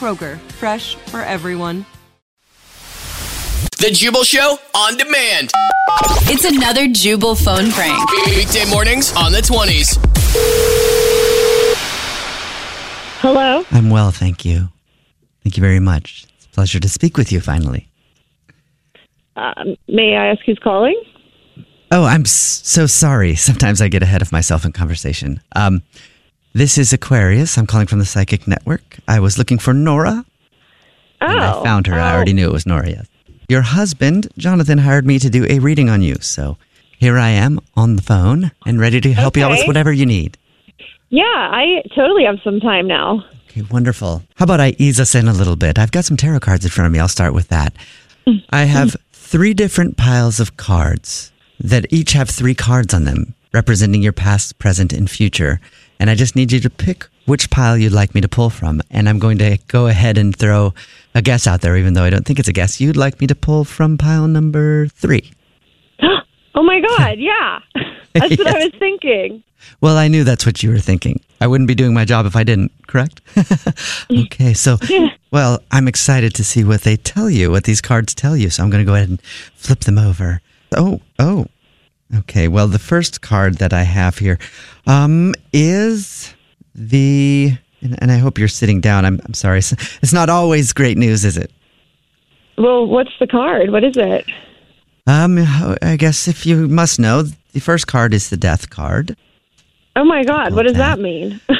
Kroger, fresh for everyone. The Jubal Show on demand. It's another Jubal phone prank. Weekday mornings on the 20s. Hello. I'm well, thank you. Thank you very much. It's a pleasure to speak with you finally. Um, may I ask who's calling? Oh, I'm so sorry. Sometimes I get ahead of myself in conversation. Um, this is Aquarius. I'm calling from the Psychic Network. I was looking for Nora, Oh, and I oh, found her. I oh. already knew it was Nora. Yes. Your husband, Jonathan, hired me to do a reading on you. So here I am on the phone and ready to help you out with whatever you need. Yeah, I totally have some time now. Okay, wonderful. How about I ease us in a little bit? I've got some tarot cards in front of me. I'll start with that. Mm. I have three different piles of cards that each have three cards on them representing your past, present, and future. And I just need you to pick which pile you'd like me to pull from. And I'm going to go ahead and throw a guess out there, even though I don't think it's a guess. You'd like me to pull from pile number three. Oh my God, yeah. That's what I was thinking. Well, I knew that's what you were thinking. I wouldn't be doing my job if I didn't, correct? okay, so, well, I'm excited to see what they tell you, what these cards tell you. So I'm going to go ahead and flip them over. Oh, oh. Okay, well, the first card that I have here um, is the, and, and I hope you're sitting down. I'm, I'm sorry. It's, not always great news, is it? Well, what's the card? What is it? Um, I guess if you must know, the first card is the death card. Oh my God, what does that. that mean?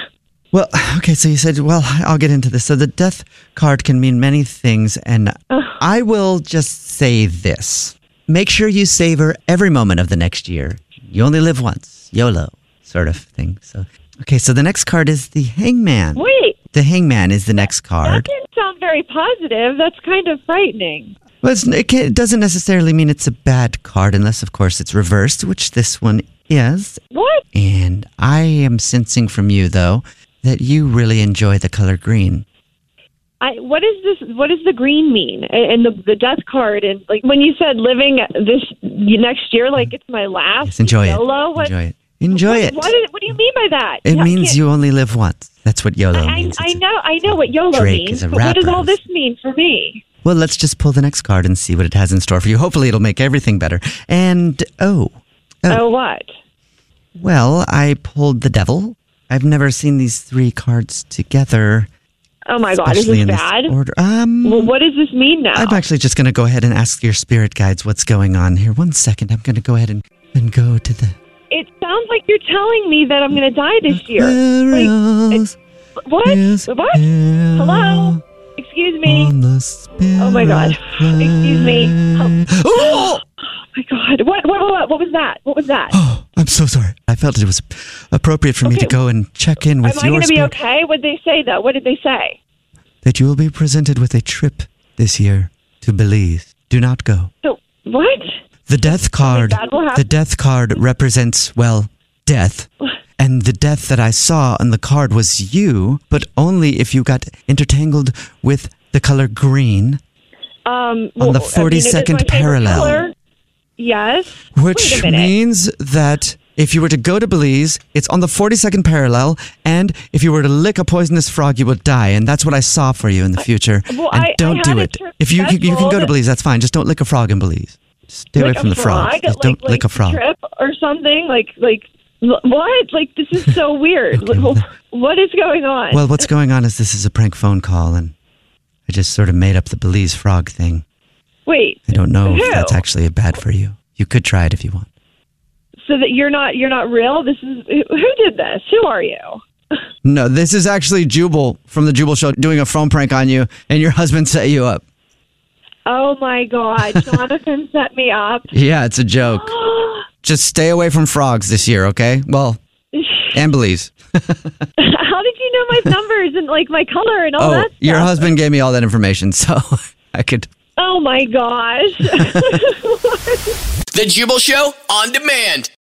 Well, okay, so you said, well, I'll get into this. So the death card can mean many things, and I will just say this. Make sure you savor every moment of the next year. You only live once. YOLO, sort of thing. So, okay, so the next card is the hangman. Wait, The hangman is the next card. that didn't sound very positive. That's kind of frightening. Well, it's, it, can, it doesn't necessarily mean it's a bad card, unless, of course, it's reversed, which this one is. What? And I am sensing from you, though, that you really enjoy the color green. I, what is this? What does the green mean? And and the the death card and like when you said living this next year, mm. like it's my last. Yes, enjoy it. What, Enjoy it. Enjoy what, it. What, is, what do you mean by that? It Yeah, means you only live once. That's what YOLO I, means. I a- know, I know what YOLO Drake means. is a but what does all this mean for me? Well, let's just pull the next card and see what it has in store for you. Hopefully, it'll make everything better. And oh, Oh, oh, what? well, I pulled the devil. I've never seen these three cards together. Oh my God, is this bad? This order. Um, Well, what does this mean now? I'm actually just going to go ahead and ask your spirit guides what's going on here. One second. I'm going to go ahead and, and go to the. it sounds like you're telling me that I'm going to die this year. Like, what? What? Hello? Excuse me. Oh my God. Excuse me. Oh! Oh my God. What, what, what, what was that? What was that? Oh, I'm so sorry. I felt it was appropriate for me to go and check in with Am I going to be spirit okay? What did they say, though? What did they say? that you will be presented with a trip this year to Belize. Do not go. So, what? The death card. The death card represents well, death. And the death that I saw on the card was you, but only if you got intertangled with the color green, Um, On the well, I mean, it is 42nd my parallel. Yes. which Wait a minute. means that if you were to go to Belize, it's on the 42nd parallel, and if you were to lick a poisonous frog, you would die. And that's what I saw for you in the future. Well, and I- I don't had do it. If you, you, you can go to Belize, that's fine. Just don't lick a frog in Belize. Stay away from the frog. frog? Just like, don't like lick a frog. Trip or something like like what? Like this is so weird. Like, what is going on? Well, what's going on is this is a prank phone call, and I just sort of made up the Belize frog thing. Wait. I don't know Who? if that's actually bad for you. You could try it if you want. So that you're not you're not real. This is who who did this? Who are you? No, this is actually Jubal from the Jubal Show doing a phone prank on you, and your husband set you up. Oh my God! Jonathan set me up. Yeah, it's a joke. Just stay away from frogs this year, okay? Well, and Belize. How did you know my numbers and like my color and all Oh, that? Stuff? your husband gave me all that information, so I could. Oh my gosh! The Jubal Show on demand.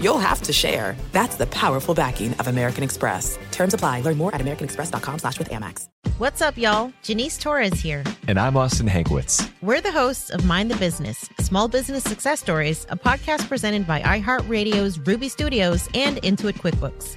you'll have to share. That's the powerful backing of American Express. Terms apply. Learn more at americanexpress.com slash with Amex. What's up, y'all? Janice Torres here. And I'm Austin Hankwitz. We're the hosts of Mind the Business, Small Business Success Stories, a podcast presented by iHeartRadio's Ruby Studios and Intuit QuickBooks.